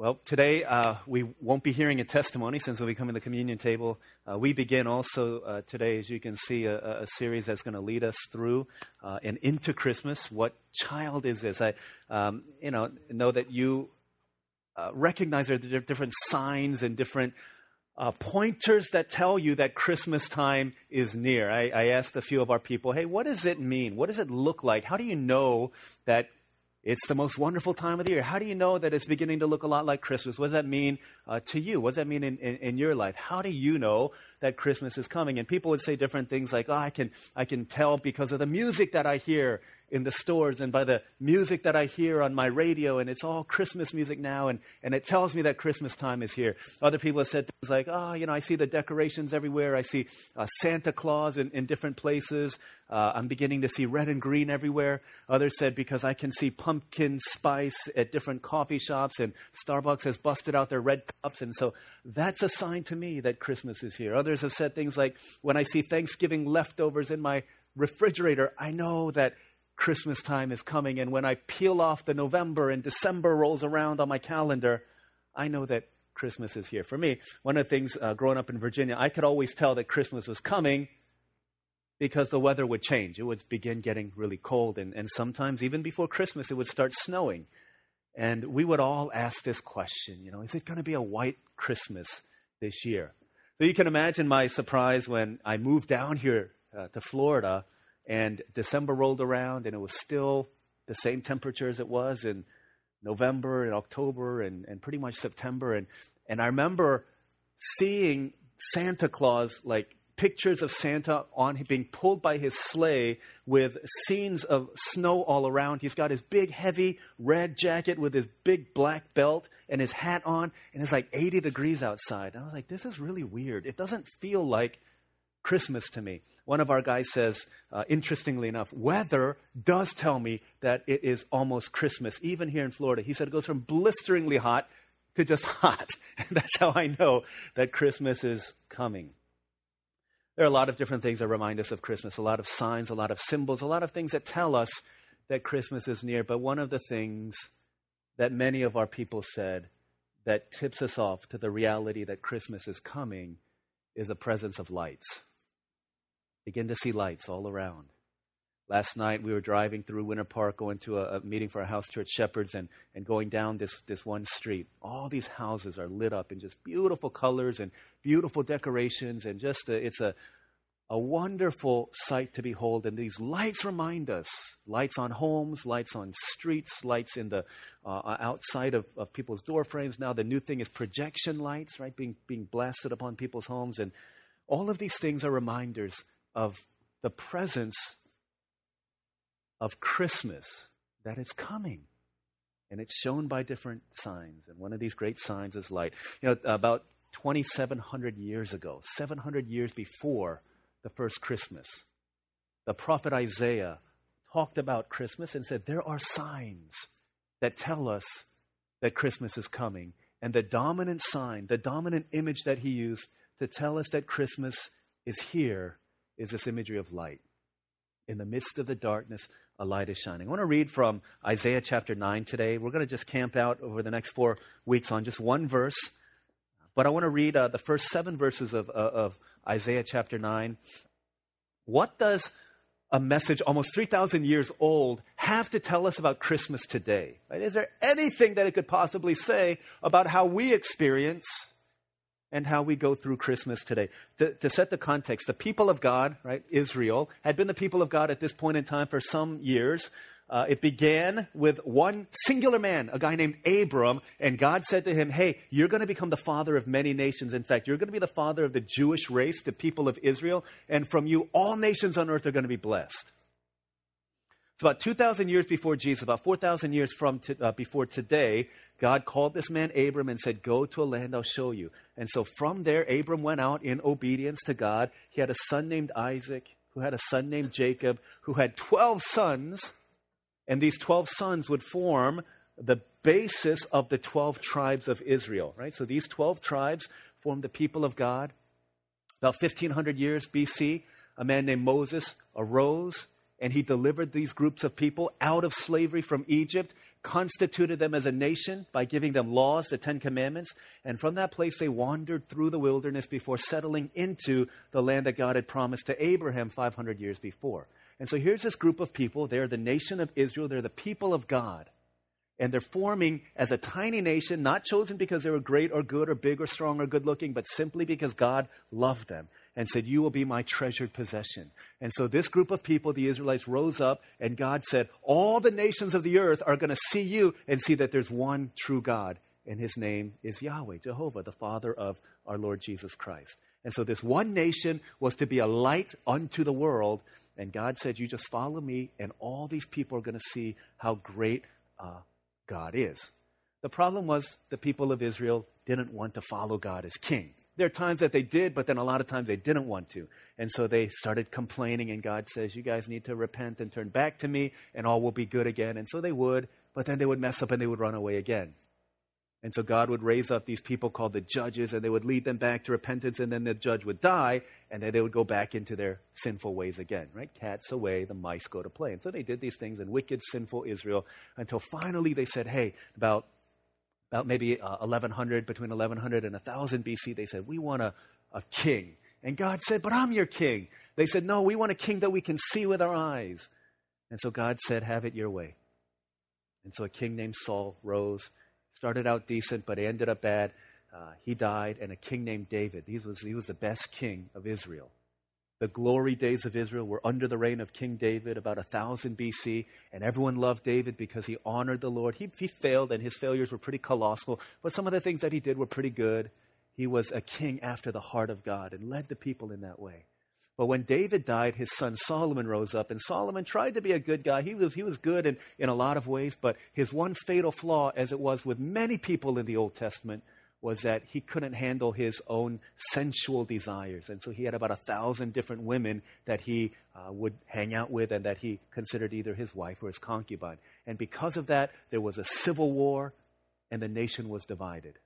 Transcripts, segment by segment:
Well, today uh, we won't be hearing a testimony since we'll be coming to the communion table. Uh, we begin also uh, today, as you can see, a, a series that's going to lead us through uh, and into Christmas. What child is this? I, um, you know, know that you uh, recognize there are different signs and different uh, pointers that tell you that Christmas time is near. I, I asked a few of our people, "Hey, what does it mean? What does it look like? How do you know that it's the most wonderful time of the year. How do you know that it's beginning to look a lot like Christmas? What does that mean uh, to you? What does that mean in, in, in, your life? How do you know that Christmas is coming? And people would say different things like, oh, I can, I can tell because of the music that I hear in the stores and by the music that I hear on my radio, and it's all Christmas music now, and, and it tells me that Christmas time is here. Other people have said things like, oh, you know, I see the decorations everywhere. I see uh, Santa Claus in, in different places. Uh, I'm beginning to see red and green everywhere. Others said, because I can see pumpkin spice at different coffee shops, and Starbucks has busted out their red cups, and so that's a sign to me that Christmas is here. Others have said things like, when I see Thanksgiving leftovers in my refrigerator, I know that Christmas time is coming. And when I peel off the November and December rolls around on my calendar, I know that Christmas is here. For me, one of the things uh, growing up in Virginia, I could always tell that Christmas was coming because the weather would change. It would begin getting really cold. And, and sometimes, even before Christmas, it would start snowing. And we would all ask this question you know, is it going to be a white Christmas this year? So you can imagine my surprise when I moved down here uh, to Florida and December rolled around, and it was still the same temperature as it was in November and October and, and pretty much September. And, and I remember seeing Santa Claus, like pictures of Santa on being pulled by his sleigh with scenes of snow all around. He's got his big, heavy red jacket with his big black belt and his hat on, and it's like 80 degrees outside. And I was like, this is really weird. It doesn't feel like Christmas to me. One of our guys says, uh, interestingly enough, weather does tell me that it is almost Christmas, even here in Florida. He said it goes from blisteringly hot to just hot. That's how I know that Christmas is coming. There are a lot of different things that remind us of Christmas, a lot of signs, a lot of symbols, a lot of things that tell us that Christmas is near. But one of the things that many of our people said that tips us off to the reality that Christmas is coming is the presence of lights begin to see lights all around. Last night we were driving through Winter Park, going to a, a, meeting for our house church shepherds, and, and going down this, this one street. All these houses are lit up in just beautiful colors and beautiful decorations, and just a, it's a, a wonderful sight to behold. And these lights remind us lights on homes, lights on streets, lights in the uh, outside of, of people's door frames. Now the new thing is projection lights, right, being, being blasted upon people's homes. And all of these things are reminders of the presence of Christmas, that it's coming. And it's shown by different signs. And one of these great signs is light. You know, about 2,700 years ago, 700 years before the first Christmas, the prophet Isaiah talked about Christmas and said, There are signs that tell us that Christmas is coming. And the dominant sign, the dominant image that he used to tell us that Christmas is here is this imagery of light. In the midst of the darkness, a light is shining. I want to read from Isaiah chapter 9 today. We're going to just camp out over the next four weeks on just one verse. But I want to read uh, the first seven verses of, uh, of Isaiah chapter 9. What does a message almost 3,000 years old have to tell us about Christmas today? Right? Is there anything that it could possibly say about how we experience and how we go through Christmas today. To, to, set the context, the people of God, right, Israel, had been the people of God at this point in time for some years. Uh, it began with one singular man, a guy named Abram, and God said to him, Hey, you're going to become the father of many nations. In fact, you're going to be the father of the Jewish race, the people of Israel, and from you, all nations on earth are going to be blessed. It's about 2,000 years before Jesus, about 4,000 years from t- uh, before today, God called this man Abram and said, Go to a land I'll show you. And so from there, Abram went out in obedience to God. He had a son named Isaac, who had a son named Jacob, who had 12 sons. And these 12 sons would form the basis of the 12 tribes of Israel, right? So these 12 tribes formed the people of God. About 1500 years BC, a man named Moses arose and he delivered these groups of people out of slavery from Egypt. constituted them as a nation by giving them laws, the Ten Commandments. And from that place, they wandered through the wilderness before settling into the land that God had promised to Abraham 500 years before. And so here's this group of people. They're the nation of Israel, they're the people of God. And they're forming as a tiny nation, not chosen because they were great or good or big or strong or good looking, but simply because God loved them and said, You will be my treasured possession. And so this group of people, the Israelites, rose up, and God said, All the nations of the earth are going to see you and see that there's one true God, and his name is Yahweh, Jehovah, the Father of our Lord Jesus Christ. And so this one nation was to be a light unto the world. And God said, You just follow me, and all these people are going to see how great uh, God is. The problem was the people of Israel didn't want to follow God as king. There are times that they did, but then a lot of times they didn't want to. And so they started complaining, and God says, You guys need to repent and turn back to me, and all will be good again. And so they would, but then they would mess up and they would run away again. And so God would raise up these people called the judges, and they would lead them back to repentance, and then the judge would die, and then they would go back into their sinful ways again, right? Cats away, the mice go to play. And so they did these things in wicked, sinful Israel until finally they said, hey, about, about maybe uh, 1100, between 1100 and 1000 BC, they said, we want a, a king. And God said, but I'm your king. They said, no, we want a king that we can see with our eyes. And so God said, have it your way. And so a king named Saul rose Started out decent, but ended up bad. Uh, he died, and a king named David. He was, he was the best king of Israel. The glory days of Israel were under the reign of King David about 1000 BC, and everyone loved David because he honored the Lord. He, he failed, and his failures were pretty colossal, but some of the things that he did were pretty good. He was a king after the heart of God and led the people in that way. But when David died, his son Solomon rose up, and Solomon tried to be a good guy. He was, he was good in, in a lot of ways, but his one fatal flaw, as it was with many people in the Old Testament, was that he couldn't handle his own sensual desires. And so he had about a thousand different women that he uh, would hang out with and that he considered either his wife or his concubine. And because of that, there was a civil war, and the nation was divided.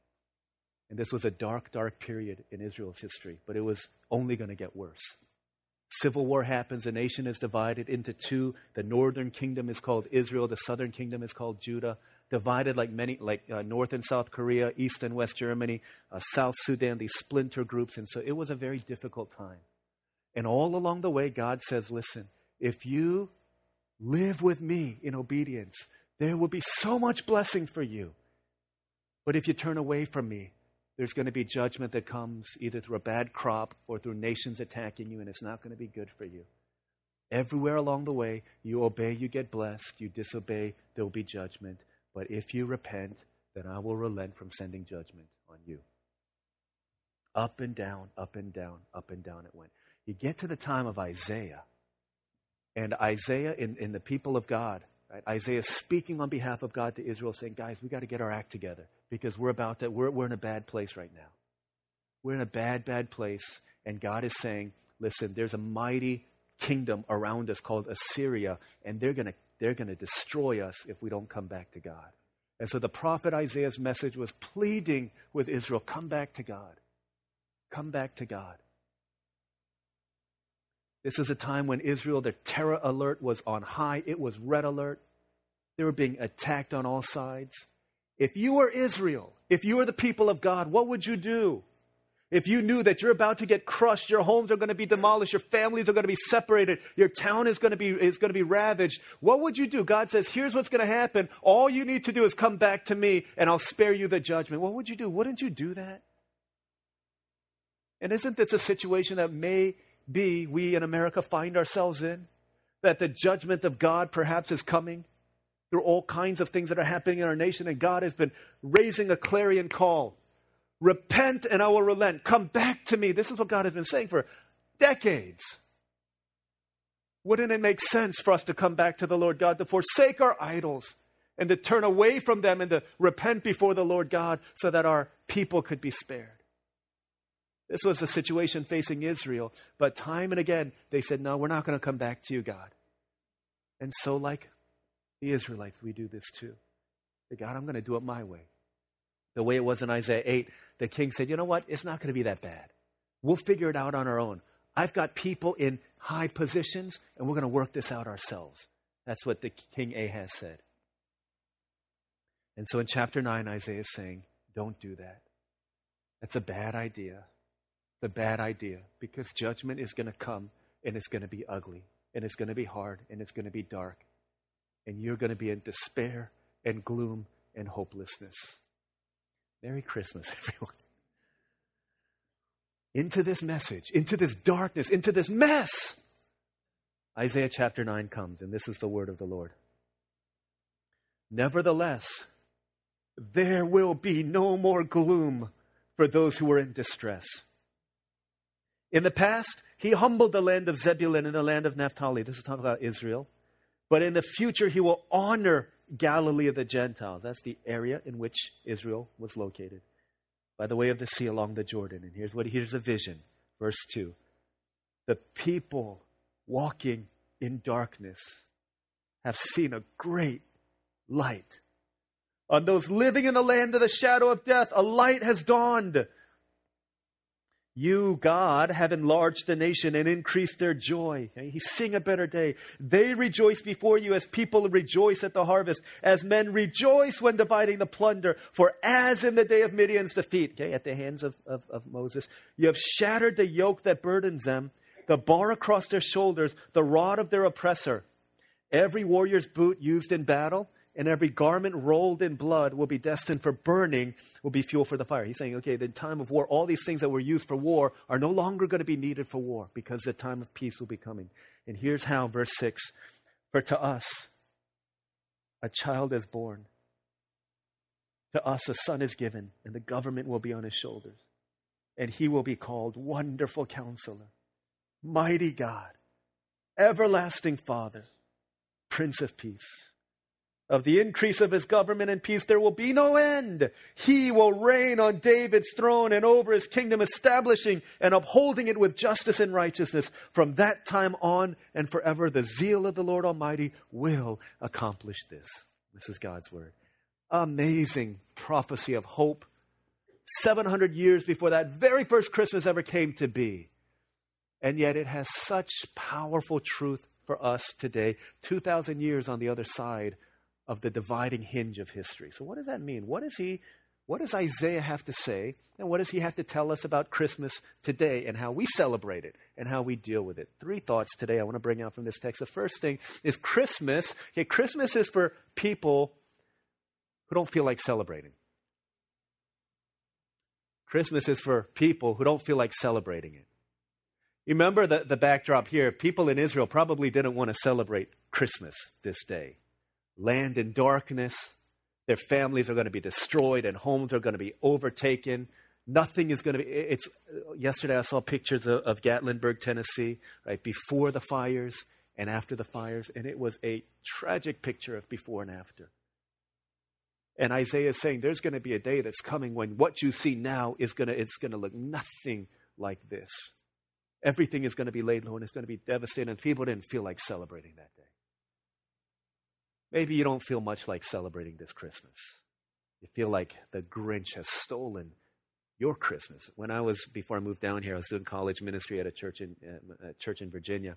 And this was a dark, dark period in Israel's history, but it was only going to get worse. Civil war happens. A nation is divided into two. The northern kingdom is called Israel. The southern kingdom is called Judah. Divided like many, like uh, North and South Korea, East and West Germany, uh, South Sudan, these splinter groups. And so it was a very difficult time. And all along the way, God says, listen, if you live with me in obedience, there will be so much blessing for you. But if you turn away from me, there's going to be judgment that comes either through a bad crop or through nations attacking you, and it's not going to be good for you. Everywhere along the way, you obey, you get blessed. You disobey, there will be judgment. But if you repent, then I will relent from sending judgment on you. Up and down, up and down, up and down it went. You get to the time of Isaiah, and Isaiah in, in the people of God, right? Isaiah speaking on behalf of God to Israel, saying, Guys, we got to get our act together because we're about to, we're, we're in a bad place right now. We're in a bad, bad place. And God is saying, listen, there's a mighty kingdom around us called Assyria, and they're going to they're going to destroy us if we don't come back to God. And so the prophet Isaiah's message was pleading with Israel come back to God. Come back to God. This is a time when Israel, their terror alert was on high. It was red alert. They were being attacked on all sides. If you were Israel, if you were the people of God, what would you do? If you knew that you're about to get crushed, your homes are going to be demolished, your families are going to be separated, your town is going to be, is going to be ravaged, what would you do? God says, here's what's going to happen. All you need to do is come back to me and I'll spare you the judgment. What would you do? Wouldn't you do that? And isn't this a situation that may be we in America find ourselves in? That the judgment of God perhaps is coming? Are all kinds of things that are happening in our nation, and God has been raising a clarion call. Repent and I will relent. Come back to me. This is what God has been saying for decades. Wouldn't it make sense for us to come back to the Lord God, to forsake our idols, and to turn away from them and to repent before the Lord God so that our people could be spared? This was the situation facing Israel, but time and again they said, No, we're not going to come back to you, God. And so, like the Israelites, we do this too. God, I'm going to do it my way. The way it was in Isaiah 8, the king said, You know what? It's not going to be that bad. We'll figure it out on our own. I've got people in high positions, and we're going to work this out ourselves. That's what the King Ahaz said. And so in chapter 9, Isaiah is saying, don't do that. That's a bad idea. The bad idea because judgment is going to come and it's going to be ugly and it's going to be hard and it's going to be dark. And you're going to be in despair and gloom and hopelessness. Merry Christmas, everyone. Into this message, into this darkness, into this mess, Isaiah chapter 9 comes, and this is the word of the Lord. Nevertheless, there will be no more gloom for those who are in distress. In the past, he humbled the land of Zebulun and the land of Naphtali. This is talking about Israel. But in the future, he will honor Galilee of the Gentiles. That's the area in which Israel was located, by the way of the sea along the Jordan. And here's what here's a vision. Verse 2. The people walking in darkness have seen a great light. On those living in the land of the shadow of death, a light has dawned. You, God, have enlarged the nation and increased their joy. He sing a better day. They rejoice before you as people rejoice at the harvest, as men rejoice when dividing the plunder. For as in the day of Midian's defeat, okay, at the hands of, of, of Moses, you have shattered the yoke that burdens them, the bar across their shoulders, the rod of their oppressor. Every warrior's boot used in battle and every garment rolled in blood will be destined for burning, will be fuel for the fire. He's saying, okay, the time of war, all these things that were used for war are no longer going to be needed for war because the time of peace will be coming. And here's how, verse 6 For to us a child is born, to us a son is given, and the government will be on his shoulders. And he will be called Wonderful Counselor, Mighty God, Everlasting Father, Prince of Peace. Of the increase of his government and peace, there will be no end. He will reign on David's throne and over his kingdom, establishing and upholding it with justice and righteousness. From that time on and forever, the zeal of the Lord Almighty will accomplish this. This is God's word. Amazing prophecy of hope. 700 years before that very first Christmas ever came to be. And yet it has such powerful truth for us today, 2,000 years on the other side of the dividing hinge of history. So, what does that mean? What does he, what does Isaiah have to say, and what does he have to tell us about Christmas today and how we celebrate it and how we deal with it? Three thoughts today I want to bring out from this text. The first thing is Christmas. Okay, Christmas is for people who don't feel like celebrating. Christmas is for people who don't feel like celebrating it. Remember the, the backdrop here. People in Israel probably didn't want to celebrate Christmas this day land in darkness. Their families are going to be destroyed and homes are going to be overtaken. Nothing is going to be. It's yesterday I saw pictures of, of Gatlinburg, Tennessee, right before the fires and after the fires, and it was a tragic picture of before and after. And Isaiah is saying there's going to be a day that's coming when what you see now is going to it's going to look nothing like this. Everything is going to be laid low and it's going to be devastating, and people didn't feel like celebrating that day. Maybe you don't feel much like celebrating this Christmas. You feel like the Grinch has stolen your Christmas. When I was, before I moved down here, I was doing college ministry at a church in, uh, a church in Virginia.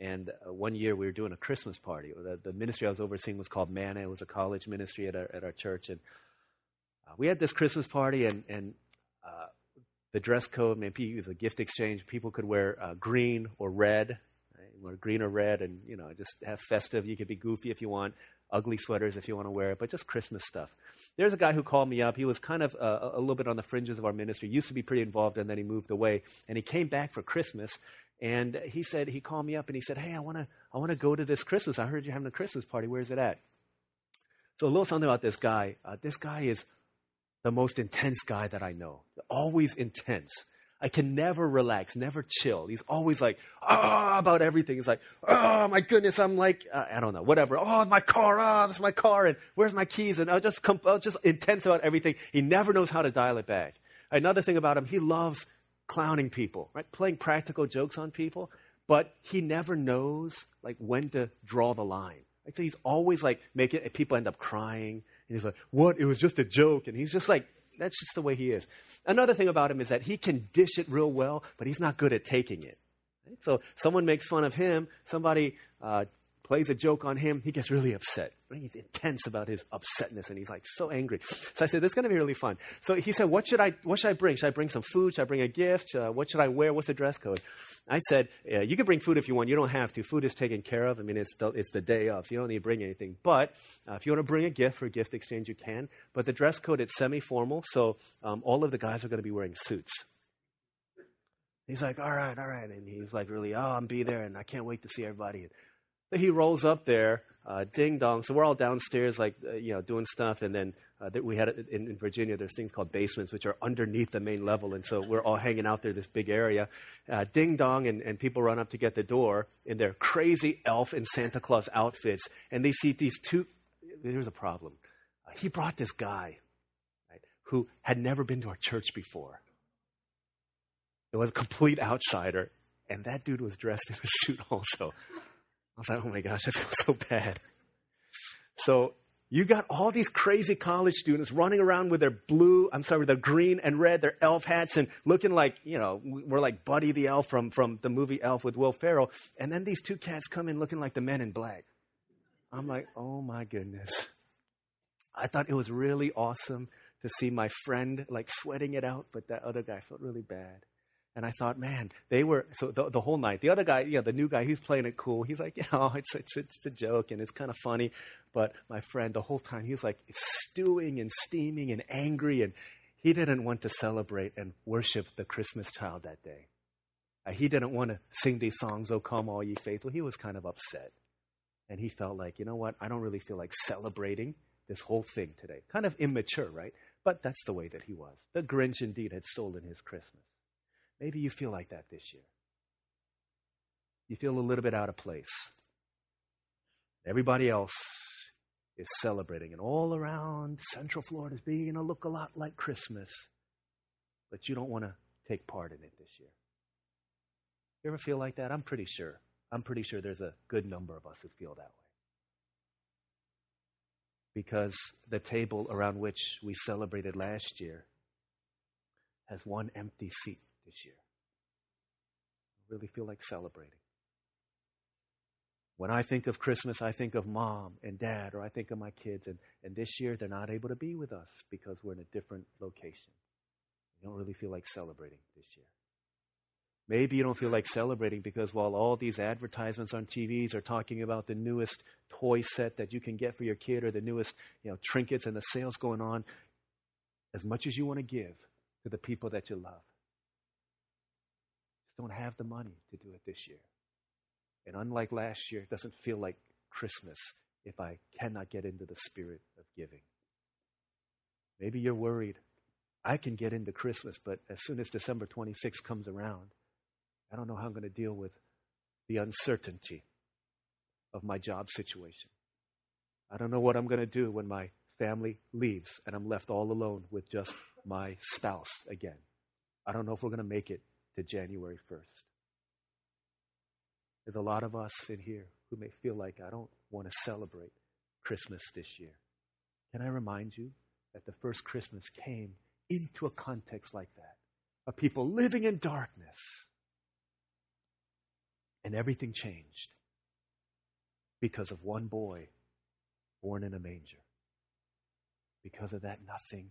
And uh, one year we were doing a Christmas party. The, the, ministry I was overseeing was called Manna. It was a college ministry at our, at our church. And uh, we had this Christmas party, and, and uh, the dress code, maybe the gift exchange, people could wear green or red wear green or red and, you know, just have festive. You could be goofy if you want, ugly sweaters if you want to wear it, but just Christmas stuff. There's a guy who called me up. He was kind of uh, a little bit on the fringes of our ministry, used to be pretty involved, and then he moved away. And he came back for Christmas, and he said, he called me up and he said, Hey, I want to I wanna go to this Christmas. I heard you're having a Christmas party. Where's it at? So a little something about this guy. Uh, this guy is the most intense guy that I know, always intense. I can never relax, never chill. He's always like, ah, oh, about everything. He's like, oh my goodness, I'm like, uh, I don't know, whatever. Oh, my car, ah, oh, is my car, and where's my keys? And I'll just, come, I'll just intense about everything. He never knows how to dial it back. Another thing about him, he loves clowning people, right? Playing practical jokes on people, but he never knows like when to draw the line. So he's always like making people end up crying. And he's like, what? It was just a joke. And he's just like that's just the way he is. Another thing about him is that he can dish it real well, but he's not good at taking it. So someone makes fun of him, somebody uh, plays a joke on him, he gets really upset. He's intense about his upsetness and he's like so angry. So I said, this is going to be really fun. So he said, what should I, what should I bring? Should I bring some food? Should I bring a gift? Uh, what should I wear? What's the dress code? I said, yeah, you can bring food if you want. You don't have to. Food is taken care of. I mean, it's the, it's the day of, so you don't need to bring anything. But uh, if you want to bring a gift for a gift exchange, you can. But the dress code, it's semi-formal, so um, all of the guys are going to be wearing suits. He's like, all right, all right. And he's like, really, oh, I'm be there and I can't wait to see everybody. And he rolls up there, uh, ding dong. So we're all downstairs, like, uh, you know, doing stuff. And then uh, we had in, in, Virginia, there's things called basements, which are underneath the main level. And so we're all hanging out there, this big area. Uh, ding dong, and, and people run up to get the door in their crazy elf and Santa Claus outfits. And they see these two. Here's a problem. Uh, he brought this guy right, who had never been to our church before. It was a complete outsider. And that dude was dressed in a suit also. I was like, oh my gosh, I feel so bad. So you got all these crazy college students running around with their blue, I'm sorry, their green and red, their elf hats, and looking like, you know, we're like Buddy the Elf from, from the movie Elf with Will Ferrell. And then these two cats come in looking like the men in black. I'm like, oh my goodness. I thought it was really awesome to see my friend like sweating it out, but that other guy felt really bad. And I thought, man, they were so the, the, whole night. The other guy, you know, the new guy, he's playing it cool. He's like, you know, it's it's it's a joke and it's kind of funny. But my friend, the whole time, he was like stewing and steaming and angry, and he didn't want to celebrate and worship the Christmas child that day. Uh, he didn't want to sing these songs, "Oh Come All Ye Faithful." He was kind of upset, and he felt like, you know what? I don't really feel like celebrating this whole thing today. Kind of immature, right? But that's the way that he was. The Grinch indeed had stolen his Christmas. Maybe you feel like that this year. You feel a little bit out of place. Everybody else is celebrating, and all around Central Florida is beginning to look a lot like Christmas, but you don't want to take part in it this year. You ever feel like that? I'm pretty sure. I'm pretty sure there's a good number of us who feel that way. Because the table around which we celebrated last year has one empty seat this year. I really feel like celebrating. When I think of Christmas, I think of mom and dad, or I think of my kids. And, and this year, they're not able to be with us because we're in a different location. You don't really feel like celebrating this year. Maybe you don't feel like celebrating because while all these advertisements on TVs are talking about the newest toy set that you can get for your kid or the newest you know, trinkets and the sales going on, as much as you want to give to the people that you love, don't have the money to do it this year. And unlike last year, it doesn't feel like Christmas if I cannot get into the spirit of giving. Maybe you're worried. I can get into Christmas, but as soon as December 26th comes around, I don't know how I'm going to deal with the uncertainty of my job situation. I don't know what I'm going to do when my family leaves and I'm left all alone with just my spouse again. I don't know if we're going to make it to January 1st. There's a lot of us in here who may feel like I don't want to celebrate Christmas this year. Can I remind you that the first Christmas came into a context like that of people living in darkness? And everything changed because of one boy born in a manger. Because of that, nothing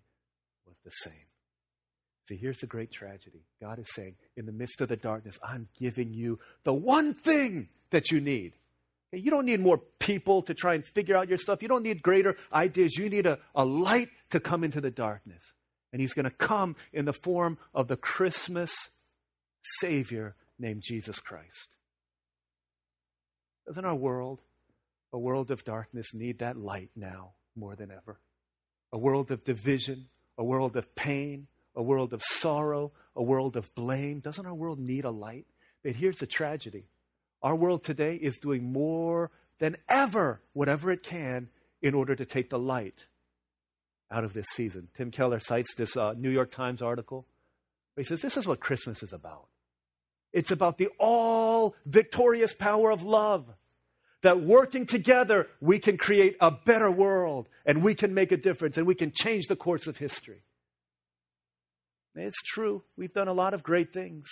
was the same. See, here's the great tragedy. God is saying, in the midst of the darkness, I'm giving you the one thing that you need. You don't need more people to try and figure out your stuff. You don't need greater ideas. You need a, a light to come into the darkness. And He's going to come in the form of the Christmas Savior named Jesus Christ. Doesn't our world, a world of darkness, need that light now more than ever? A world of division, a world of pain, a world of sorrow, a world of blame. Doesn't our world need a light? But here's the tragedy our world today is doing more than ever, whatever it can, in order to take the light out of this season. Tim Keller cites this uh, New York Times article. He says, This is what Christmas is about. It's about the all victorious power of love. That working together, we can create a better world and we can make a difference and we can change the course of history. It's true. We've done a lot of great things.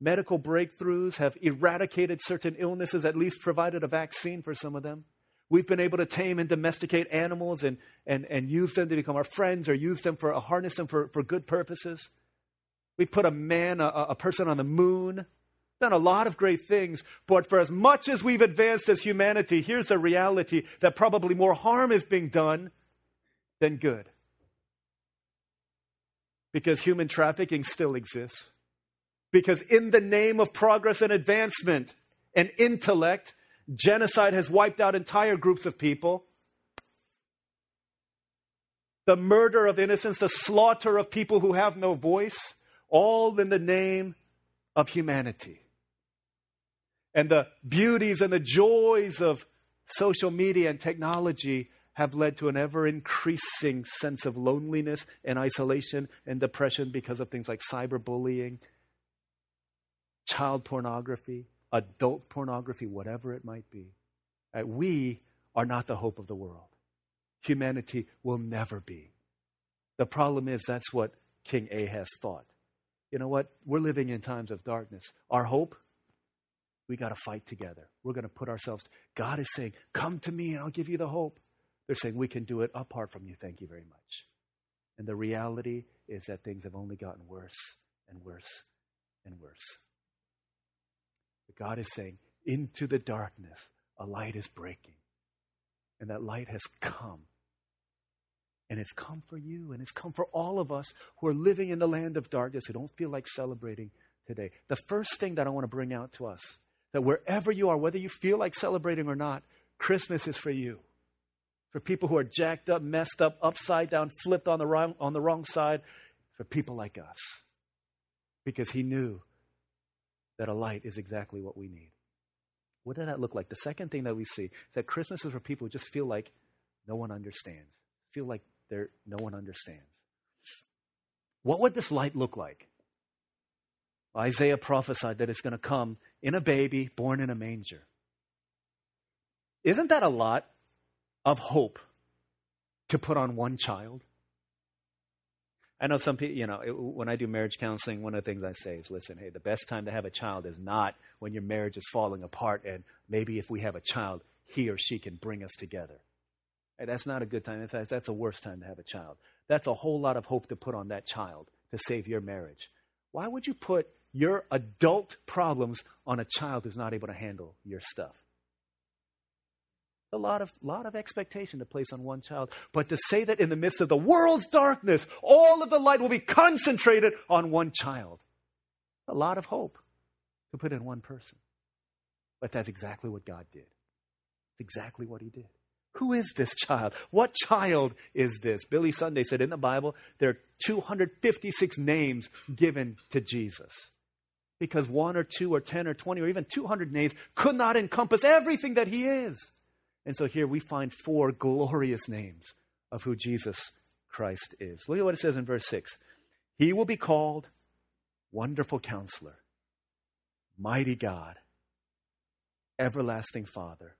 Medical breakthroughs have eradicated certain illnesses, at least provided a vaccine for some of them. We've been able to tame and domesticate animals and, and, and use them to become our friends or use them for, harness them for, for good purposes. We put a man, a, a person on the moon, done a lot of great things, but for as much as we've advanced as humanity, here's a reality that probably more harm is being done than good. Because human trafficking still exists. Because in the name of progress and advancement and intellect, genocide has wiped out entire groups of people. The murder of innocents, the slaughter of people who have no voice, all in the name of humanity. And the beauties and the joys of social media and technology have led to an ever increasing sense of loneliness and isolation and depression because of things like cyberbullying, child pornography, adult pornography, whatever it might be. Right? We are not the hope of the world. Humanity will never be. The problem is that's what King Ahaz thought. You know what? We're living in times of darkness. Our hope, we got to fight together. We're going to put ourselves. God is saying, Come to me and I'll give you the hope. They're saying, We can do it apart from you. Thank you very much. And the reality is that things have only gotten worse and worse and worse. But God is saying, Into the darkness, a light is breaking. And that light has come. And it's come for you, and it's come for all of us who are living in the land of darkness who don't feel like celebrating today. The first thing that I want to bring out to us that wherever you are, whether you feel like celebrating or not, Christmas is for you. For people who are jacked up, messed up, upside down, flipped on the wrong, on the wrong side, for people like us. Because he knew that a light is exactly what we need. What did that look like? The second thing that we see is that Christmas is for people who just feel like no one understands, feel like there no one understands. What would this light look like? Isaiah prophesied that it's going to come in a baby born in a manger. Isn't that a lot of hope to put on one child? I know some people, you know, when I do marriage counseling, one of the things I say is listen, hey, the best time to have a child is not when your marriage is falling apart, and maybe if we have a child, he or she can bring us together. Hey, that's not a good time. In fact, that's a worse time to have a child. That's a whole lot of hope to put on that child to save your marriage. Why would you put your adult problems on a child who's not able to handle your stuff? A lot of, lot of expectation to place on one child. But to say that in the midst of the world's darkness, all of the light will be concentrated on one child. A lot of hope to put in one person. But that's exactly what God did. It's exactly what He did. Who is this child? What child is this? Billy Sunday said in the Bible there are 256 names given to Jesus. Because one or two or 10 or 20 or even 200 names could not encompass everything that He is. And so here we find four glorious names of who Jesus Christ is. Look at what it says in verse 6 He will be called Wonderful Counselor, Mighty God, Everlasting Father,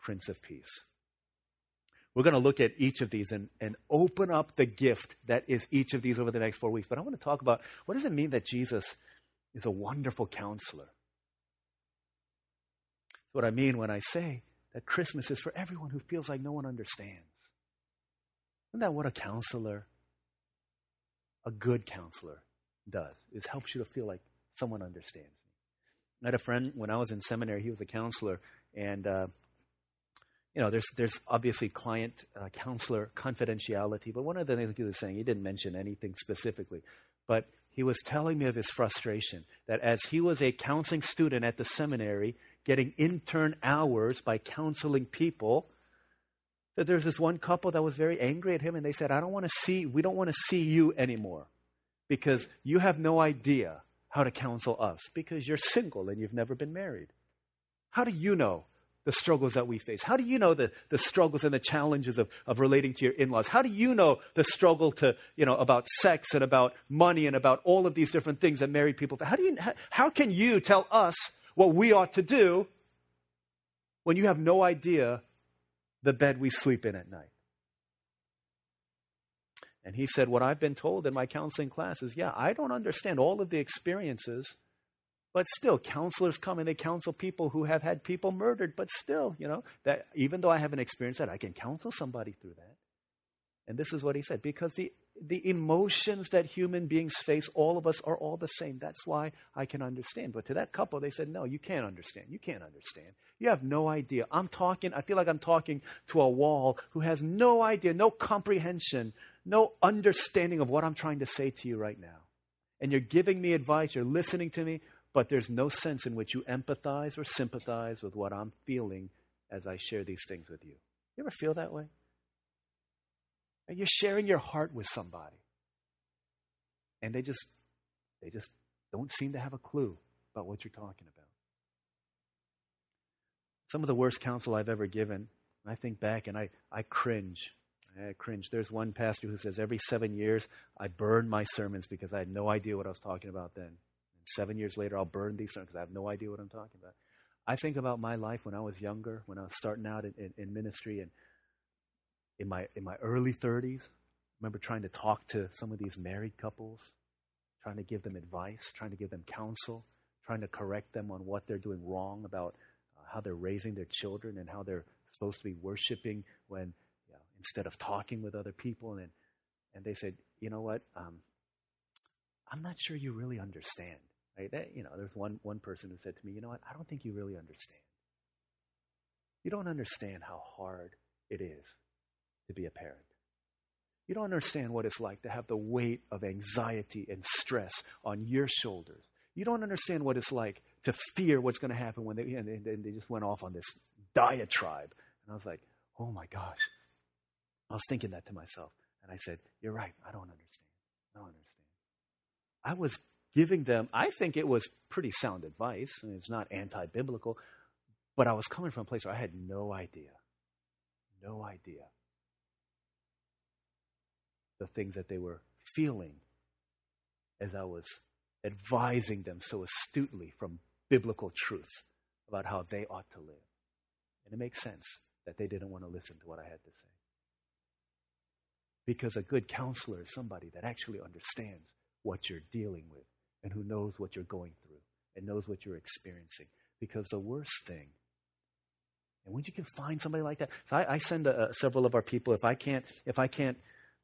Prince of Peace. We're going to look at each of these and, and open up the gift that is each of these over the next four weeks. But I want to talk about what does it mean that Jesus is a wonderful counselor? What I mean when I say that Christmas is for everyone who feels like no one understands. Isn't that what a counselor, a good counselor, does? Is helps you to feel like someone understands me. I had a friend when I was in seminary. He was a counselor, and uh, you know, there's there's obviously client uh, counselor confidentiality. But one of the things he was saying, he didn't mention anything specifically, but he was telling me of his frustration that as he was a counseling student at the seminary, getting intern hours by counseling people. That there's this one couple that was very angry at him, and they said, I don't want to see, we don't want to see you anymore because you have no idea how to counsel us because you're single and you've never been married. How do you know the struggles that we face? How do you know the, the struggles and the challenges of, of relating to your in-laws? How do you know the struggle to, you know, about sex and about money and about all of these different things that married people? How do you how, how can you tell us what we ought to do when you have no idea the bed we sleep in at night. And he said, What I've been told in my counseling class is, yeah, I don't understand all of the experiences But still, counselors come and they counsel people who have had people murdered. But still, you know, that even though I haven't experienced that, I can counsel somebody through that. And this is what he said because the, the emotions that human beings face, all of us are all the same. That's why I can understand. But to that couple, they said, No, you can't understand. You can't understand. You have no idea. I'm talking, I feel like I'm talking to a wall who has no idea, no comprehension, no understanding of what I'm trying to say to you right now. And you're giving me advice, you're listening to me, but there's no sense in which you empathize or sympathize with what I'm feeling as I share these things with you. You ever feel that way? You're sharing your heart with somebody. And they just they just don't seem to have a clue about what you're talking about. Some of the worst counsel I've ever given, I think back and I, I cringe. I cringe. There's one pastor who says every seven years I burn my sermons because I had no idea what I was talking about then seven years later, I'll burn these sermons because I have no idea what I'm talking about. I think about my life when I was younger, when I was starting out in, in, in ministry, and in my in my early 30s. I remember trying to talk to some of these married couples, trying to give them advice, trying to give them counsel, trying to correct them on what they're doing wrong about uh, how they're raising their children and how they're supposed to be worshiping when you know, instead of talking with other people. And and they said, you know what? Um, I'm not sure you really understand. Right? That, you know, there's one, one person who said to me, you know what, I don't think you really understand. You don't understand how hard it is to be a parent. You don't understand what it's like to have the weight of anxiety and stress on your shoulders. You don't understand what it's like to fear what's going to happen when they, and they, they just went off on this diatribe. And I was like, oh my gosh. I was thinking that to myself. And I said, you're right. I don't understand. I don't understand. I was giving them, I think it was pretty sound advice. Mean, it's not anti biblical, but I was coming from a place where I had no idea, no idea the things that they were feeling as I was advising them so astutely from biblical truth about how they ought to live. And it makes sense that they didn't want to listen to what I had to say. Because a good counselor is somebody that actually understands what you're dealing with and who knows what you're going through and knows what you're experiencing. Because the worst thing, and when you can find somebody like that, so I, I send a, several of our people. If I can't, if I can't,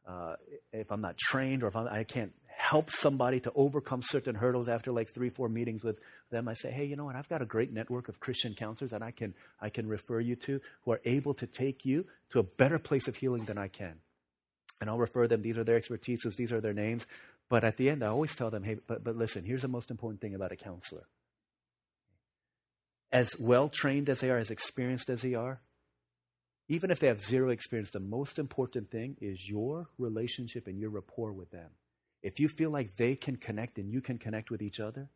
uh, if I'm not trained or if I'm, I can not help somebody to overcome certain hurdles after like three, four meetings with them, I say, hey, you know what? I've got a great network of Christian counselors that I can I can refer you to who are able to take you to a better place of healing than I can. And I'll refer them. These are their expertises. These are their names. But at the end, I always tell them, hey, but, but listen, here's the most important thing about a counselor. As well trained as they are, as experienced as they are, even if they have zero experience, the most important thing is your relationship and your rapport with them. If you feel like they can connect and you can connect with each other,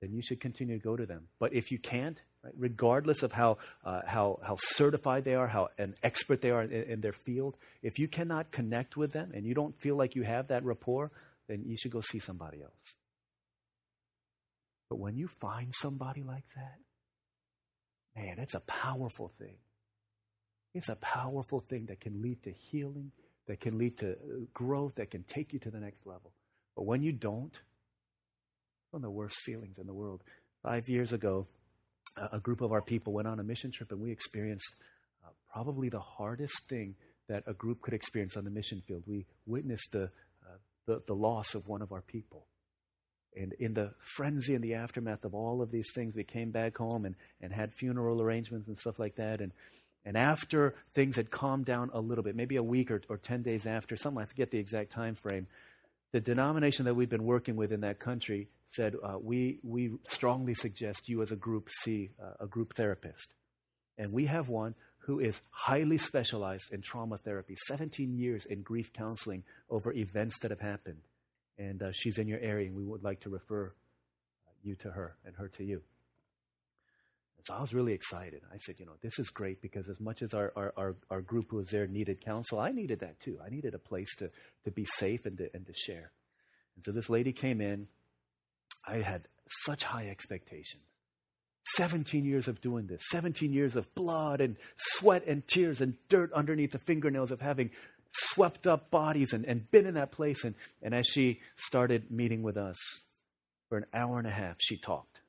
then you should continue to go to them. But if you can't, right, regardless of how, uh, how, how certified they are, how an expert they are in, in their field, if you cannot connect with them and you don't feel like you have that rapport, then you should go see somebody else. But when you find somebody like that, man, it's a powerful thing. It's a powerful thing that can lead to healing, that can lead to uh, growth, that can take you to the next level. But when you don't, one of the worst feelings in the world. Five years ago, a group of our people went on a mission trip, and we experienced uh, probably the hardest thing that a group could experience on the mission field. We witnessed the, uh, the, the, loss of one of our people. And in the frenzy and the aftermath of all of these things, we came back home and, and had funeral arrangements and stuff like that. And, and after things had calmed down a little bit, maybe a week or, or 10 days after, something, I forget the exact time frame, the denomination that we've been working with in that country said, uh, we, we strongly suggest you as a group see uh, a group therapist. And we have one who is highly specialized in trauma therapy, 17 years in grief counseling over events that have happened. And uh, she's in your area, and we would like to refer you to her and her to you. And so I was really excited. I said, you know, this is great because as much as our, our, our, our group who was there needed counsel, I needed that too. I needed a place to, to be safe and to, and to share. And so this lady came in. I had such high expectations. 17 years of doing this, 17 years of blood and sweat and tears and dirt underneath the fingernails of having swept up bodies and, and been in that place. And, and as she started meeting with us, For an hour and a half, she talked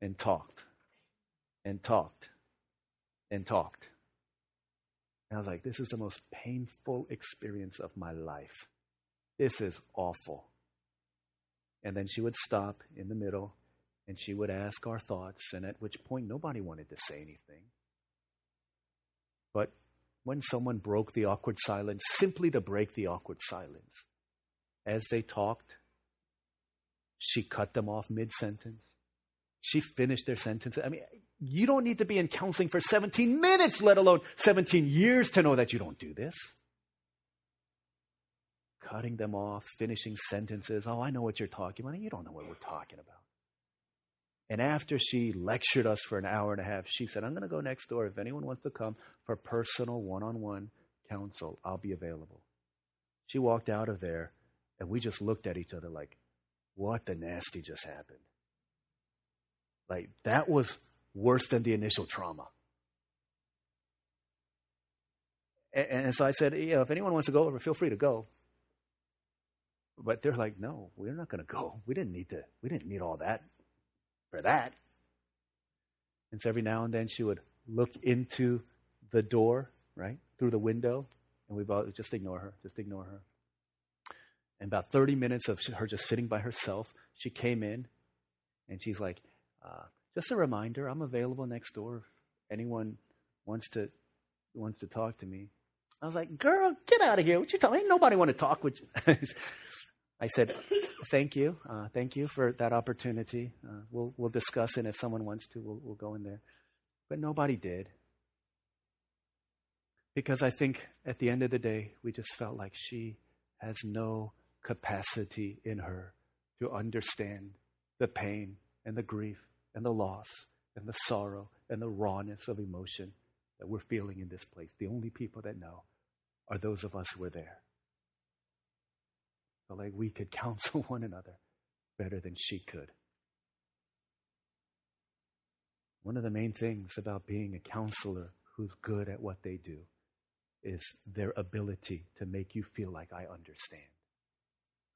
and talked and talked and talked. And I was like, this is the most painful experience of my life. This is awful. And then she would stop in the middle and she would ask our thoughts, and at which point nobody wanted to say anything. But when someone broke the awkward silence, simply to break the awkward silence, as they talked, she cut them off mid sentence. She finished their sentence. I mean, you don't need to be in counseling for 17 minutes, let alone 17 years, to know that you don't do this. Cutting them off, finishing sentences. Oh, I know what you're talking about. You don't know what we're talking about. And after she lectured us for an hour and a half, she said, I'm going to go next door. If anyone wants to come for personal one on one counsel, I'll be available. She walked out of there, and we just looked at each other like, what the nasty just happened? Like, that was worse than the initial trauma. And, and so I said, you know, if anyone wants to go over, feel free to go. But they're like, no, we're not going to go. We didn't need to. We didn't need all that for that. And so every now and then she would look into the door, right, through the window, and we would just ignore her, just ignore her. And about 30 minutes of her just sitting by herself, she came in and she's like, uh, just a reminder, I'm available next door if anyone wants to wants to talk to me. I was like, girl, get out of here. What you talking? Ain't nobody want to talk with you. I said, thank you. Uh, thank you for that opportunity. Uh, we'll, we'll discuss it. If someone wants to, we'll, we'll go in there. But nobody did. Because I think at the end of the day, we just felt like she has no capacity in her to understand the pain and the grief and the loss and the sorrow and the rawness of emotion that we're feeling in this place. The only people that know are those of us who are there. But like we could counsel one another better than she could. One of the main things about being a counselor who's good at what they do is their ability to make you feel like I understand.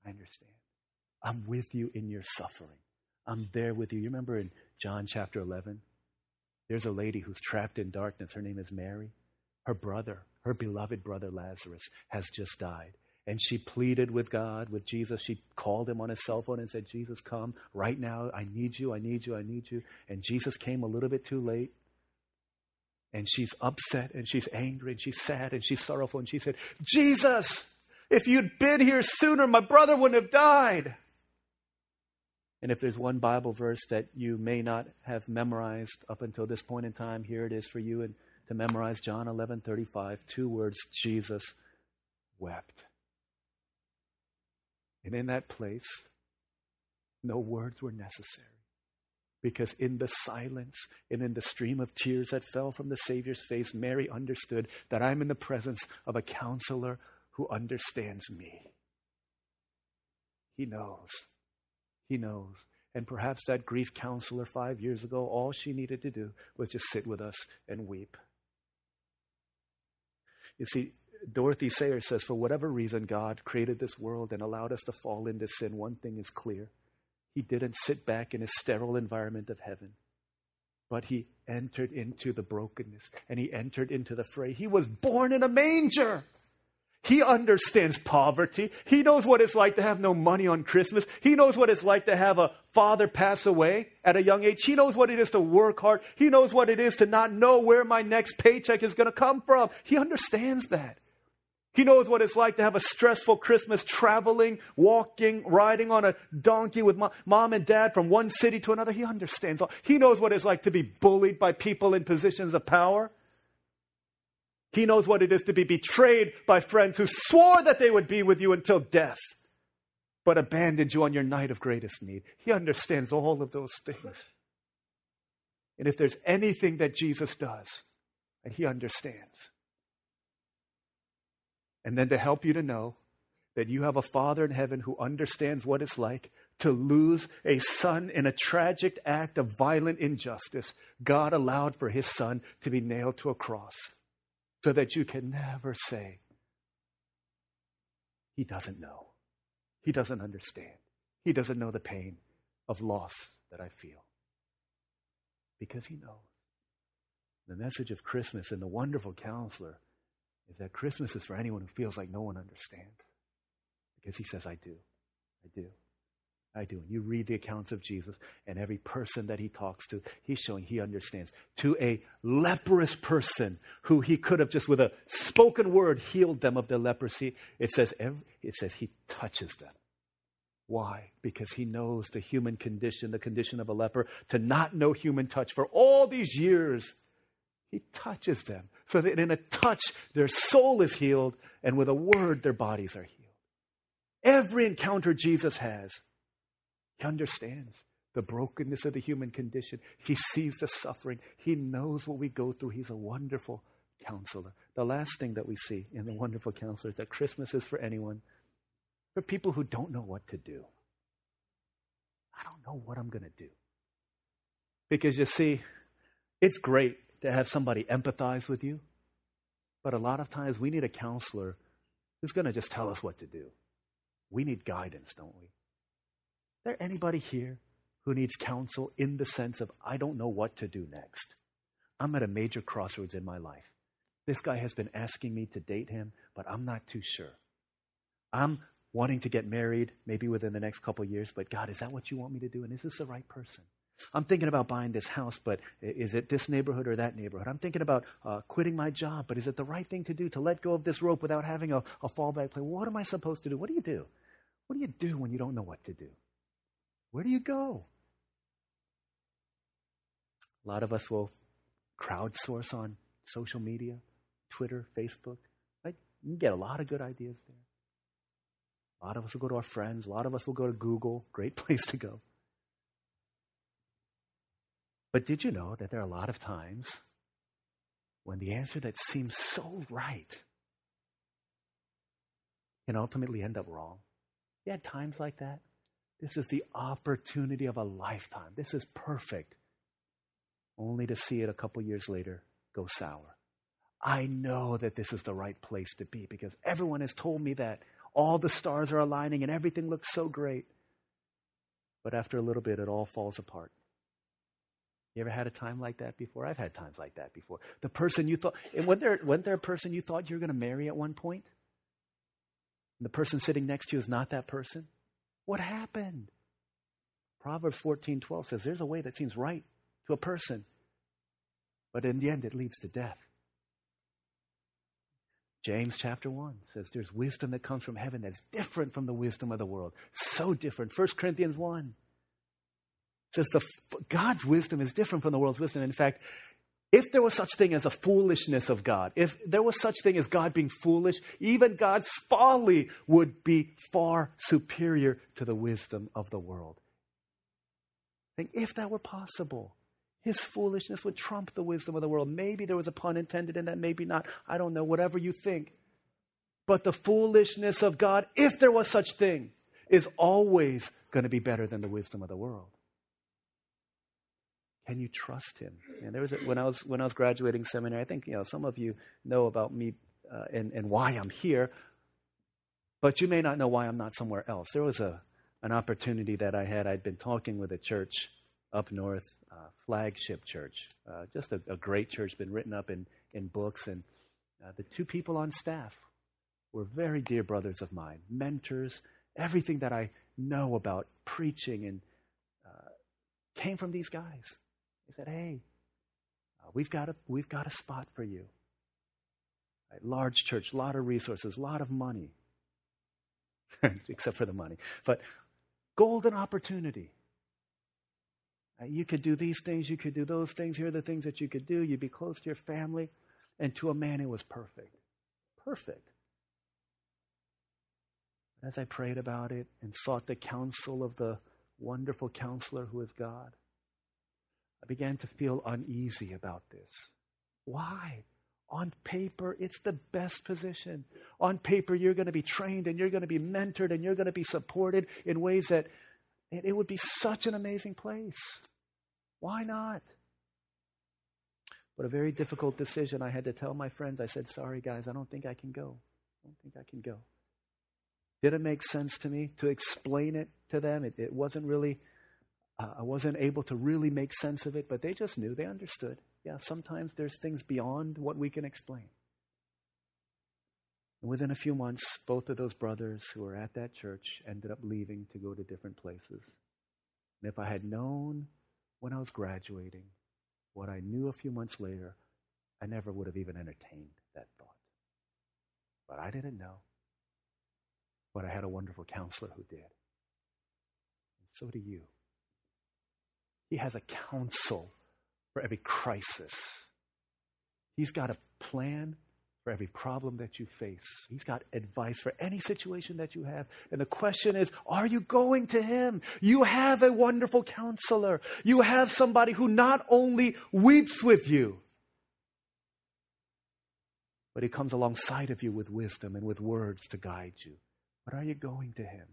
I understand. I'm with you in your suffering. I'm there with you. You remember in John chapter 11? There's a lady who's trapped in darkness. Her name is Mary. Her brother, her beloved brother Lazarus, has just died. And she pleaded with God, with Jesus. She called him on his cell phone and said, Jesus, come right now. I need you. I need you. I need you. And Jesus came a little bit too late. And she's upset and she's angry and she's sad and she's sorrowful. And she said, Jesus, if you'd been here sooner, my brother wouldn't have died. And if there's one Bible verse that you may not have memorized up until this point in time, here it is for you and to memorize John 11:35, two words, Jesus wept. And in that place, no words were necessary. Because in the silence and in the stream of tears that fell from the Savior's face, Mary understood that I'm in the presence of a counselor who understands me. He knows. He knows. And perhaps that grief counselor five years ago, all she needed to do was just sit with us and weep. You see, Dorothy Sayers says, for whatever reason, God created this world and allowed us to fall into sin. One thing is clear He didn't sit back in a sterile environment of heaven, but He entered into the brokenness and He entered into the fray. He was born in a manger. He understands poverty. He knows what it's like to have no money on Christmas. He knows what it's like to have a father pass away at a young age. He knows what it is to work hard. He knows what it is to not know where my next paycheck is going to come from. He understands that. He knows what it's like to have a stressful Christmas traveling, walking, riding on a donkey with mom and dad from one city to another. He understands. All. He knows what it's like to be bullied by people in positions of power. He knows what it is to be betrayed by friends who swore that they would be with you until death, but abandoned you on your night of greatest need. He understands all of those things. And if there's anything that Jesus does, and he understands, and then to help you to know that you have a Father in heaven who understands what it's like to lose a son in a tragic act of violent injustice, God allowed for his son to be nailed to a cross so that you can never say, He doesn't know. He doesn't understand. He doesn't know the pain of loss that I feel because He knows. The message of Christmas and the wonderful counselor is that Christmas is for anyone who feels like no one understands because He says, I do. I do. I do. And you read the accounts of Jesus, and every person that he talks to, he's showing he understands. To a leprous person who he could have just with a spoken word healed them of their leprosy, it says, it says he touches them. Why? Because he knows the human condition, the condition of a leper, to not know human touch for all these years. He touches them so that in a touch, their soul is healed, and with a word, their bodies are healed. Every encounter Jesus has, he understands the brokenness of the human condition. He sees the suffering. He knows what we go through. He's a wonderful counselor. The last thing that we see in the wonderful counselor is that Christmas is for anyone, for people who don't know what to do. I don't know what I'm going to do. Because you see, it's great to have somebody empathize with you, but a lot of times we need a counselor who's going to just tell us what to do. We need guidance, don't we? There anybody here who needs counsel in the sense of, I don't know what to do next? I'm at a major crossroads in my life. This guy has been asking me to date him, but I'm not too sure. I'm wanting to get married maybe within the next couple years, but God, is that what you want me to do? And is this the right person? I'm thinking about buying this house, but is it this neighborhood or that neighborhood? I'm thinking about uh, quitting my job, but is it the right thing to do to let go of this rope without having a, a fallback plan? What am I supposed to do? What do you do? What do you do when you don't know what to do? Where do you go? A lot of us will crowdsource on social media, Twitter, Facebook. Right? You can get a lot of good ideas there. A lot of us will go to our friends. A lot of us will go to Google. Great place to go. But did you know that there are a lot of times when the answer that seems so right can ultimately end up wrong? You had times like that? This is the opportunity of a lifetime. This is perfect. Only to see it a couple years later go sour. I know that this is the right place to be because everyone has told me that. All the stars are aligning and everything looks so great. But after a little bit, it all falls apart. You ever had a time like that before? I've had times like that before. The person you thought, and wasn't there, wasn't there a person you thought you were going to marry at one point? And the person sitting next to you is not that person? What happened? Proverbs 14:12 says there's a way that seems right to a person, but in the end it leads to death. James chapter 1 says there's wisdom that comes from heaven that's different from the wisdom of the world. So different. 1 Corinthians 1 says the, God's wisdom is different from the world's wisdom. In fact, if there was such thing as a foolishness of God, if there was such thing as God being foolish, even God's folly would be far superior to the wisdom of the world. Think if that were possible, his foolishness would trump the wisdom of the world. Maybe there was a pun intended in that, maybe not. I don't know, whatever you think. But the foolishness of God, if there was such thing, is always going to be better than the wisdom of the world. Can you trust him? And there was a, when I was when I was graduating seminary. I think you know some of you know about me uh, and and why I'm here, but you may not know why I'm not somewhere else. There was a an opportunity that I had. I'd been talking with a church up north, uh, flagship church, uh, just a, a, great church, been written up in in books, and uh, the two people on staff were very dear brothers of mine, mentors. Everything that I know about preaching and uh, came from these guys. He said, Hey, uh, we've, got a, we've got a spot for you. Right, large church, lot of resources, a lot of money, except for the money. But golden opportunity. Uh, you could do these things, you could do those things. Here are the things that you could do. You'd be close to your family. And to a man, it was perfect. Perfect. As I prayed about it and sought the counsel of the wonderful counselor who is God, I began to feel uneasy about this. Why? On paper, it's the best position. On paper, you're going to be trained and you're going to be mentored and you're going to be supported in ways that it would be such an amazing place. Why not? But a very difficult decision. I had to tell my friends, I said, sorry, guys, I don't think I can go. I don't think I can go. Did it make sense to me to explain it to them. It, it wasn't really, uh, I wasn't able to really make sense of it, but they just knew, they understood. Yeah, sometimes there's things beyond what we can explain. And within a few months, both of those brothers who were at that church ended up leaving to go to different places. And if I had known when I was graduating what I knew a few months later, I never would have even entertained that thought. But I didn't know. But I had a wonderful counselor who did. And so do you. He has a counsel for every crisis. He's got a plan for every problem that you face. He's got advice for any situation that you have. And the question is, are you going to Him? You have a wonderful counselor. You have somebody who not only weeps with you, but He comes alongside of you with wisdom and with words to guide you. But are you going to Him?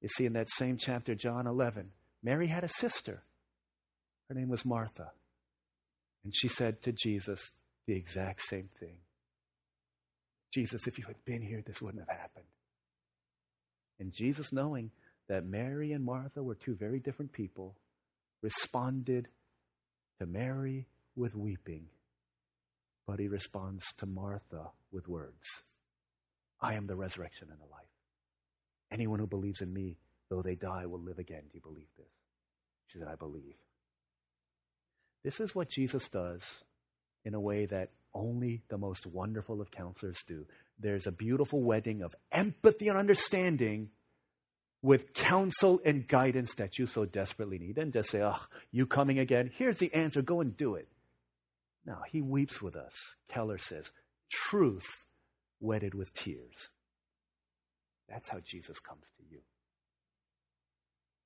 You see, in that same chapter, John 11, Mary had a sister. Her name was Martha. And she said to Jesus, the exact same thing. Jesus, if you had been here, this wouldn't have happened. And Jesus, knowing that Mary and Martha were two very different people, responded to Mary with weeping, but he responds to Martha with words I am the resurrection and the life. Anyone who believes in me, though they die, will live again. Do you believe this? She said, I believe. This is what Jesus does in a way that only the most wonderful of counselors do. There's a beautiful wedding of empathy and understanding with counsel and guidance that you so desperately need. And just say, oh, you coming again? Here's the answer. Go and do it. Now, he weeps with us. Keller says, truth wedded with tears. That's how Jesus comes.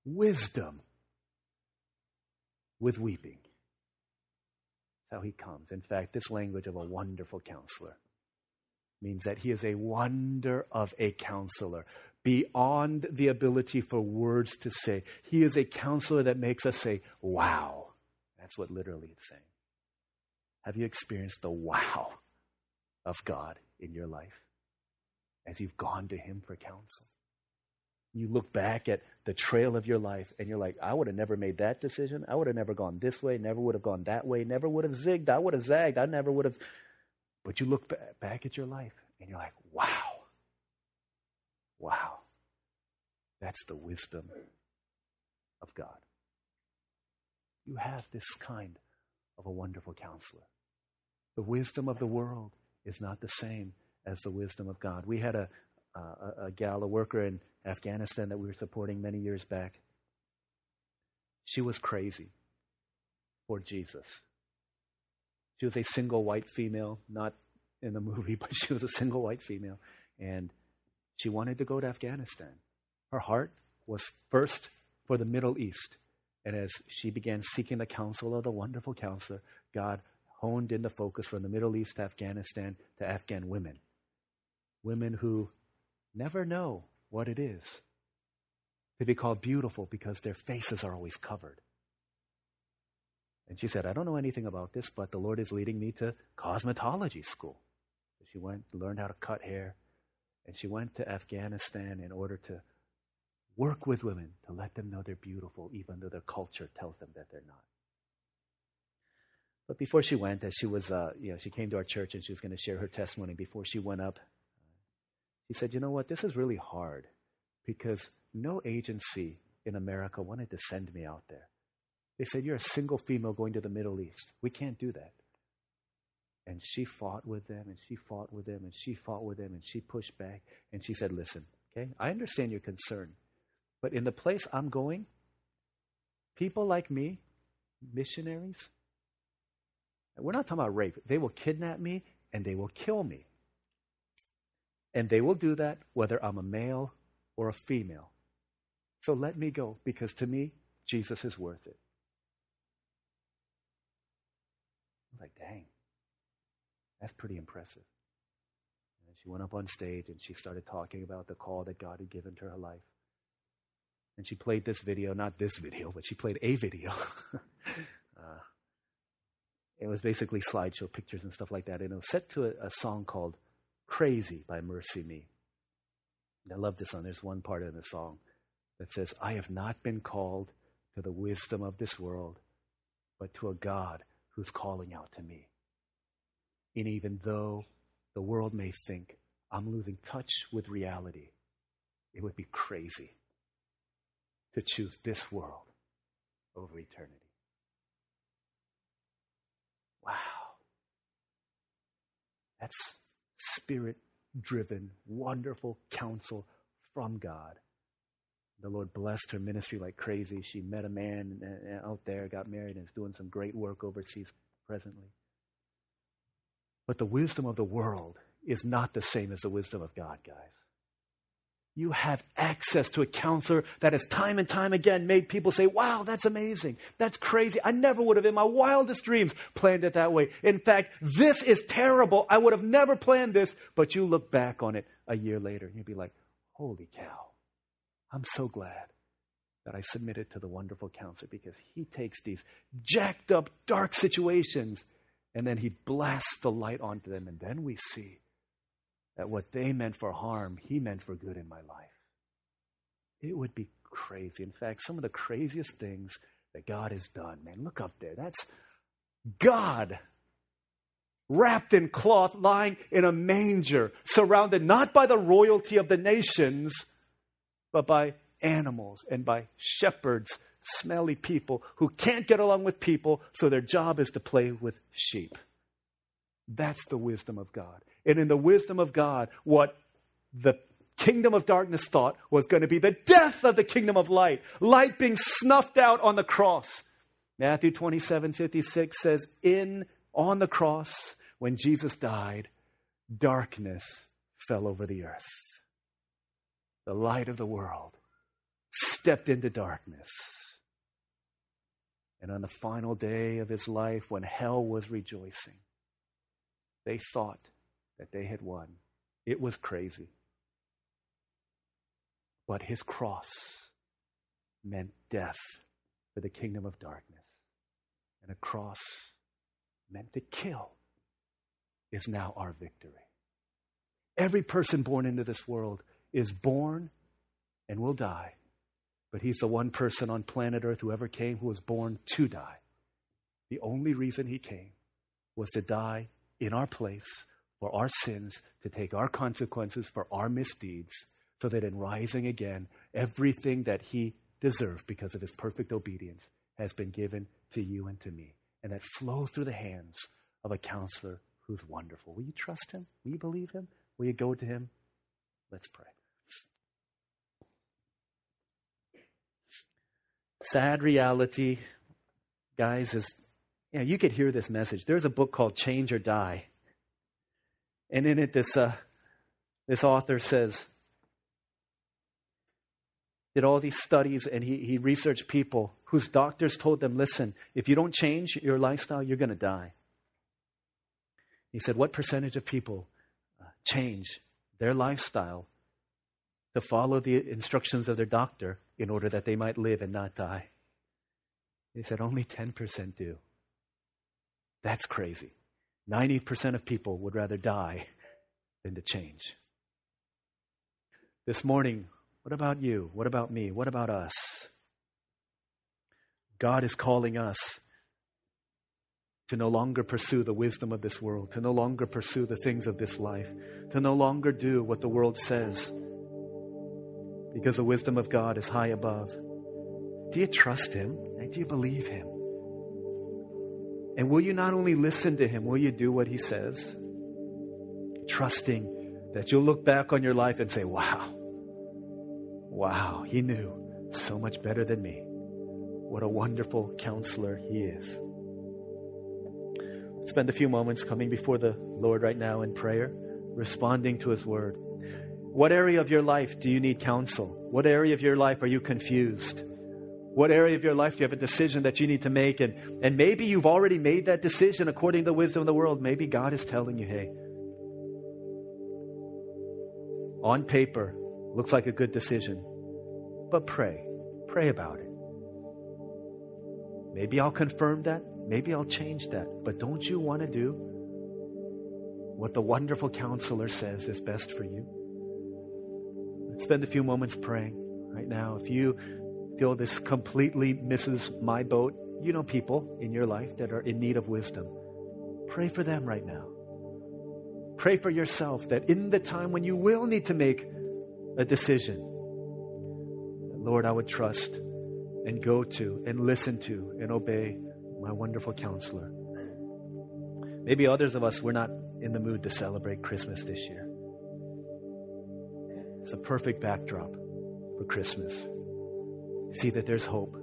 Wisdom with weeping how he comes. In fact, this language of a wonderful counselor means that he is a wonder of a counselor beyond the ability for words to say. He is a counselor that makes us say, wow. That's what literally it's saying. Have you experienced the wow of God in your life as you've gone to him for counsel? You look back at the trail of your life and you're like, I would have never made that decision. I would have never gone this way, never would have gone that way, never would have zigged. I would have zagged. I never would have. But you look back at your life and you're like, wow. Wow. That's the wisdom of God. You have this kind of a wonderful counselor. The wisdom of the world is not the same as the wisdom of God. We had a, uh, a, a gal, a worker in Afghanistan that we were supporting many years back. She was crazy for Jesus. She was a single white female, not in the movie, but she was a single white female. And she wanted to go to Afghanistan. Her heart was first for the Middle East. And as she began seeking the counsel of the wonderful counselor, God honed in the focus from the Middle East to Afghanistan to Afghan women. Women who never know what it is to be called beautiful because their faces are always covered. And she said, I don't know anything about this, but the Lord is leading me to cosmetology school. She went, learned how to cut hair, and she went to Afghanistan in order to work with women to let them know they're beautiful, even though their culture tells them that they're not. But before she went, as she was, uh, you know, she came to our church and she was going to share her testimony. Before she went up, he said, You know what? This is really hard because no agency in America wanted to send me out there. They said, You're a single female going to the Middle East. We can't do that. And she fought with them and she fought with them and she fought with them and she pushed back and she said, Listen, okay, I understand your concern, but in the place I'm going, people like me, missionaries, we're not talking about rape, they will kidnap me and they will kill me. And they will do that whether I'm a male or a female. So let me go because to me, Jesus is worth it. I was like, dang, that's pretty impressive. And she went up on stage and she started talking about the call that God had given to her life. And she played this video, not this video, but she played a video. uh, it was basically slideshow pictures and stuff like that. And it was set to a, a song called Crazy by MercyMe. I love this song. There's one part in the song that says, I have not been called to the wisdom of this world, but to a God who's calling out to me. And even though the world may think I'm losing touch with reality, it would be crazy to choose this world over eternity. Wow. That's spirit driven, wonderful counsel from God. The Lord blessed her ministry like crazy. She met a man uh, out there, got married, and is doing some great work overseas presently. But the wisdom of the world is not the same as the wisdom of God, guys. You have access to a counselor that has time and time again made people say, Wow, that's amazing. That's crazy. I never would have in my wildest dreams planned it that way. In fact, this is terrible. I would have never planned this. But you look back on it a year later and you'd be like, Holy cow. I'm so glad that I submitted to the wonderful counselor because he takes these jacked up, dark situations and then he blasts the light onto them. And then we see that what they meant for harm, he meant for good in my life. It would be crazy. In fact, some of the craziest things that God has done, man, look up there. That's God wrapped in cloth, lying in a manger, surrounded not by the royalty of the nations, but by animals and by shepherds, smelly people who can't get along with people, so their job is to play with sheep. That's the wisdom of God and in the wisdom of God what the kingdom of darkness thought was going to be the death of the kingdom of light, light being snuffed out on the cross. Matthew 27 56 says, In on the cross, when Jesus died, darkness fell over the earth. The light of the world stepped into darkness. And on the final day of his life, when hell was rejoicing, they thought that they had won. It was crazy. But his cross meant death for the kingdom of darkness. And a cross meant to kill is now our victory. Every person born into this world is born and will die. But he's the one person on planet Earth who ever came who was born to die. The only reason he came was to die in our place for our sins, to take our consequences for our misdeeds, so that in rising again, everything that he deserved because of his perfect obedience has been given to you and to me. And that flows through the hands of a counselor who's wonderful. Will you trust him? Will you believe him? Will you go to him? Let's pray. Sad reality, guys, is you, know, you could hear this message. There's a book called Change or Die and in it, this, uh, this author says, did all these studies and he, he researched people whose doctors told them, listen, if you don't change your lifestyle, you're going to die. He said, what percentage of people uh, change their lifestyle to follow the instructions of their doctor in order that they might live and not die? He said, only 10% do. That's crazy. 90% of people would rather die than to change. This morning, what about you? What about me? What about us? God is calling us to no longer pursue the wisdom of this world, to no longer pursue the things of this life, to no longer do what the world says, because the wisdom of God is high above. Do you trust Him? And do you believe Him? And will you not only listen to him, will you do what he says? Trusting that you'll look back on your life and say, wow, wow, he knew so much better than me. What a wonderful counselor he is. Spend a few moments coming before the Lord right now in prayer, responding to his word. What area of your life do you need counsel? What area of your life are you confused? What area of your life do you have a decision that you need to make? And, and maybe you've already made that decision according to the wisdom of the world. Maybe God is telling you, hey, on paper, looks like a good decision, but pray. Pray about it. Maybe I'll confirm that. Maybe I'll change that. But don't you want to do what the wonderful counselor says is best for you? Let's spend a few moments praying. right now. If you this completely misses my boat, you know people in your life that are in need of wisdom. Pray for them right now. Pray for yourself that in the time when you will need to make a decision, Lord, I would trust and go to and listen to and obey my wonderful counselor. Maybe others of us, we're not in the mood to celebrate Christmas this year. It's a perfect backdrop for Christmas. See that there's hope.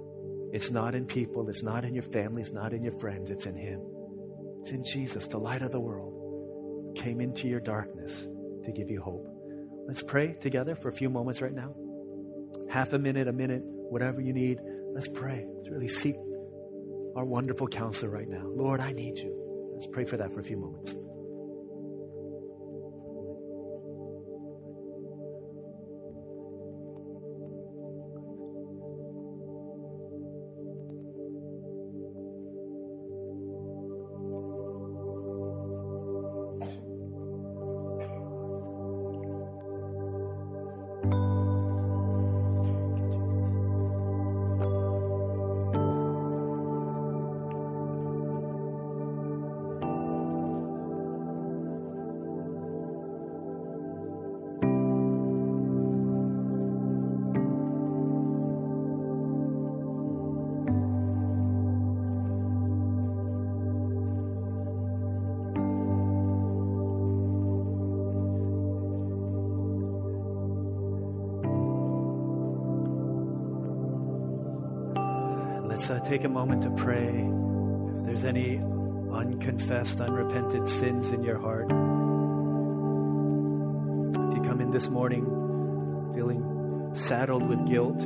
It's not in people, it's not in your family, it's not in your friends, it's in Him. It's in Jesus, the light of the world, came into your darkness to give you hope. Let's pray together for a few moments right now. Half a minute, a minute, whatever you need. Let's pray. Let's really seek our wonderful counselor right now. Lord, I need you. Let's pray for that for a few moments. Uh, take a moment to pray. If there's any unconfessed, unrepented sins in your heart, if you come in this morning feeling saddled with guilt,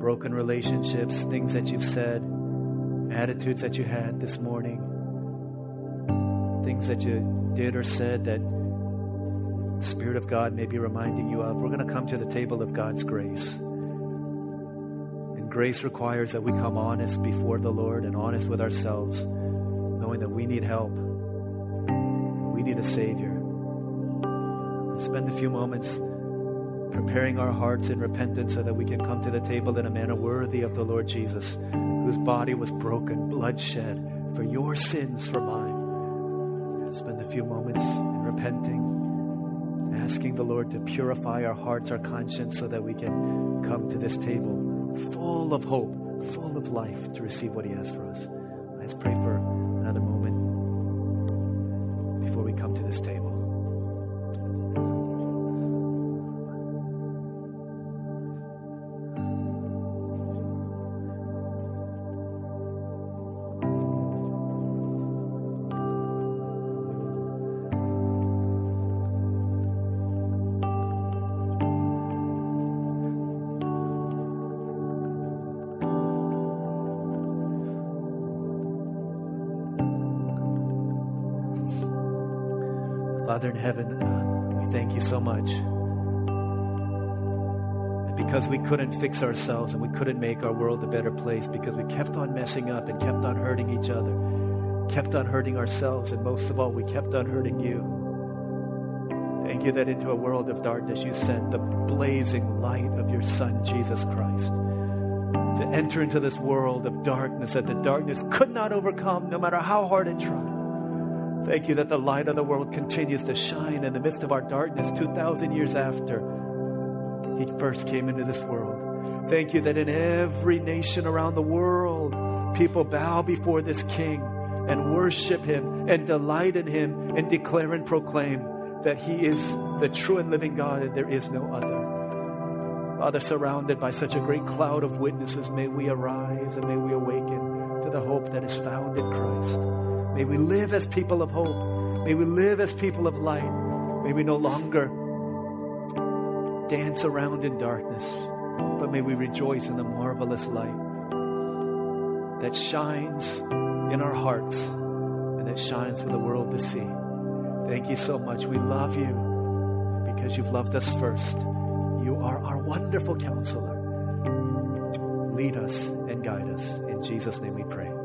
broken relationships, things that you've said, attitudes that you had this morning, things that you did or said that the Spirit of God may be reminding you of, we're going to come to the table of God's grace. Grace requires that we come honest before the Lord and honest with ourselves, knowing that we need help. We need a Savior. Spend a few moments preparing our hearts in repentance so that we can come to the table in a manner worthy of the Lord Jesus, whose body was broken, blood shed for your sins, for mine. Spend a few moments in repenting, asking the Lord to purify our hearts, our conscience, so that we can come to this table full of hope, full of life to receive what He has for us. Let's pray for another moment before we come to this table. Father in heaven, uh, we thank you so much. And because we couldn't fix ourselves and we couldn't make our world a better place, because we kept on messing up and kept on hurting each other, kept on hurting ourselves, and most of all, we kept on hurting you. Thank you that into a world of darkness you sent the blazing light of your Son, Jesus Christ, to enter into this world of darkness that the darkness could not overcome no matter how hard it tried. Thank you that the light of the world continues to shine in the midst of our darkness 2,000 years after He first came into this world. Thank you that in every nation around the world, people bow before this King and worship Him and delight in Him and declare and proclaim that He is the true and living God and there is no other. Father, surrounded by such a great cloud of witnesses, may we arise and may we awaken to the hope that is found in Christ. May we live as people of hope. May we live as people of light. May we no longer dance around in darkness, but may we rejoice in the marvelous light that shines in our hearts and that shines for the world to see. Thank you so much. We love you because you've loved us first. You are our wonderful counselor. Lead us and guide us. In Jesus' name we pray.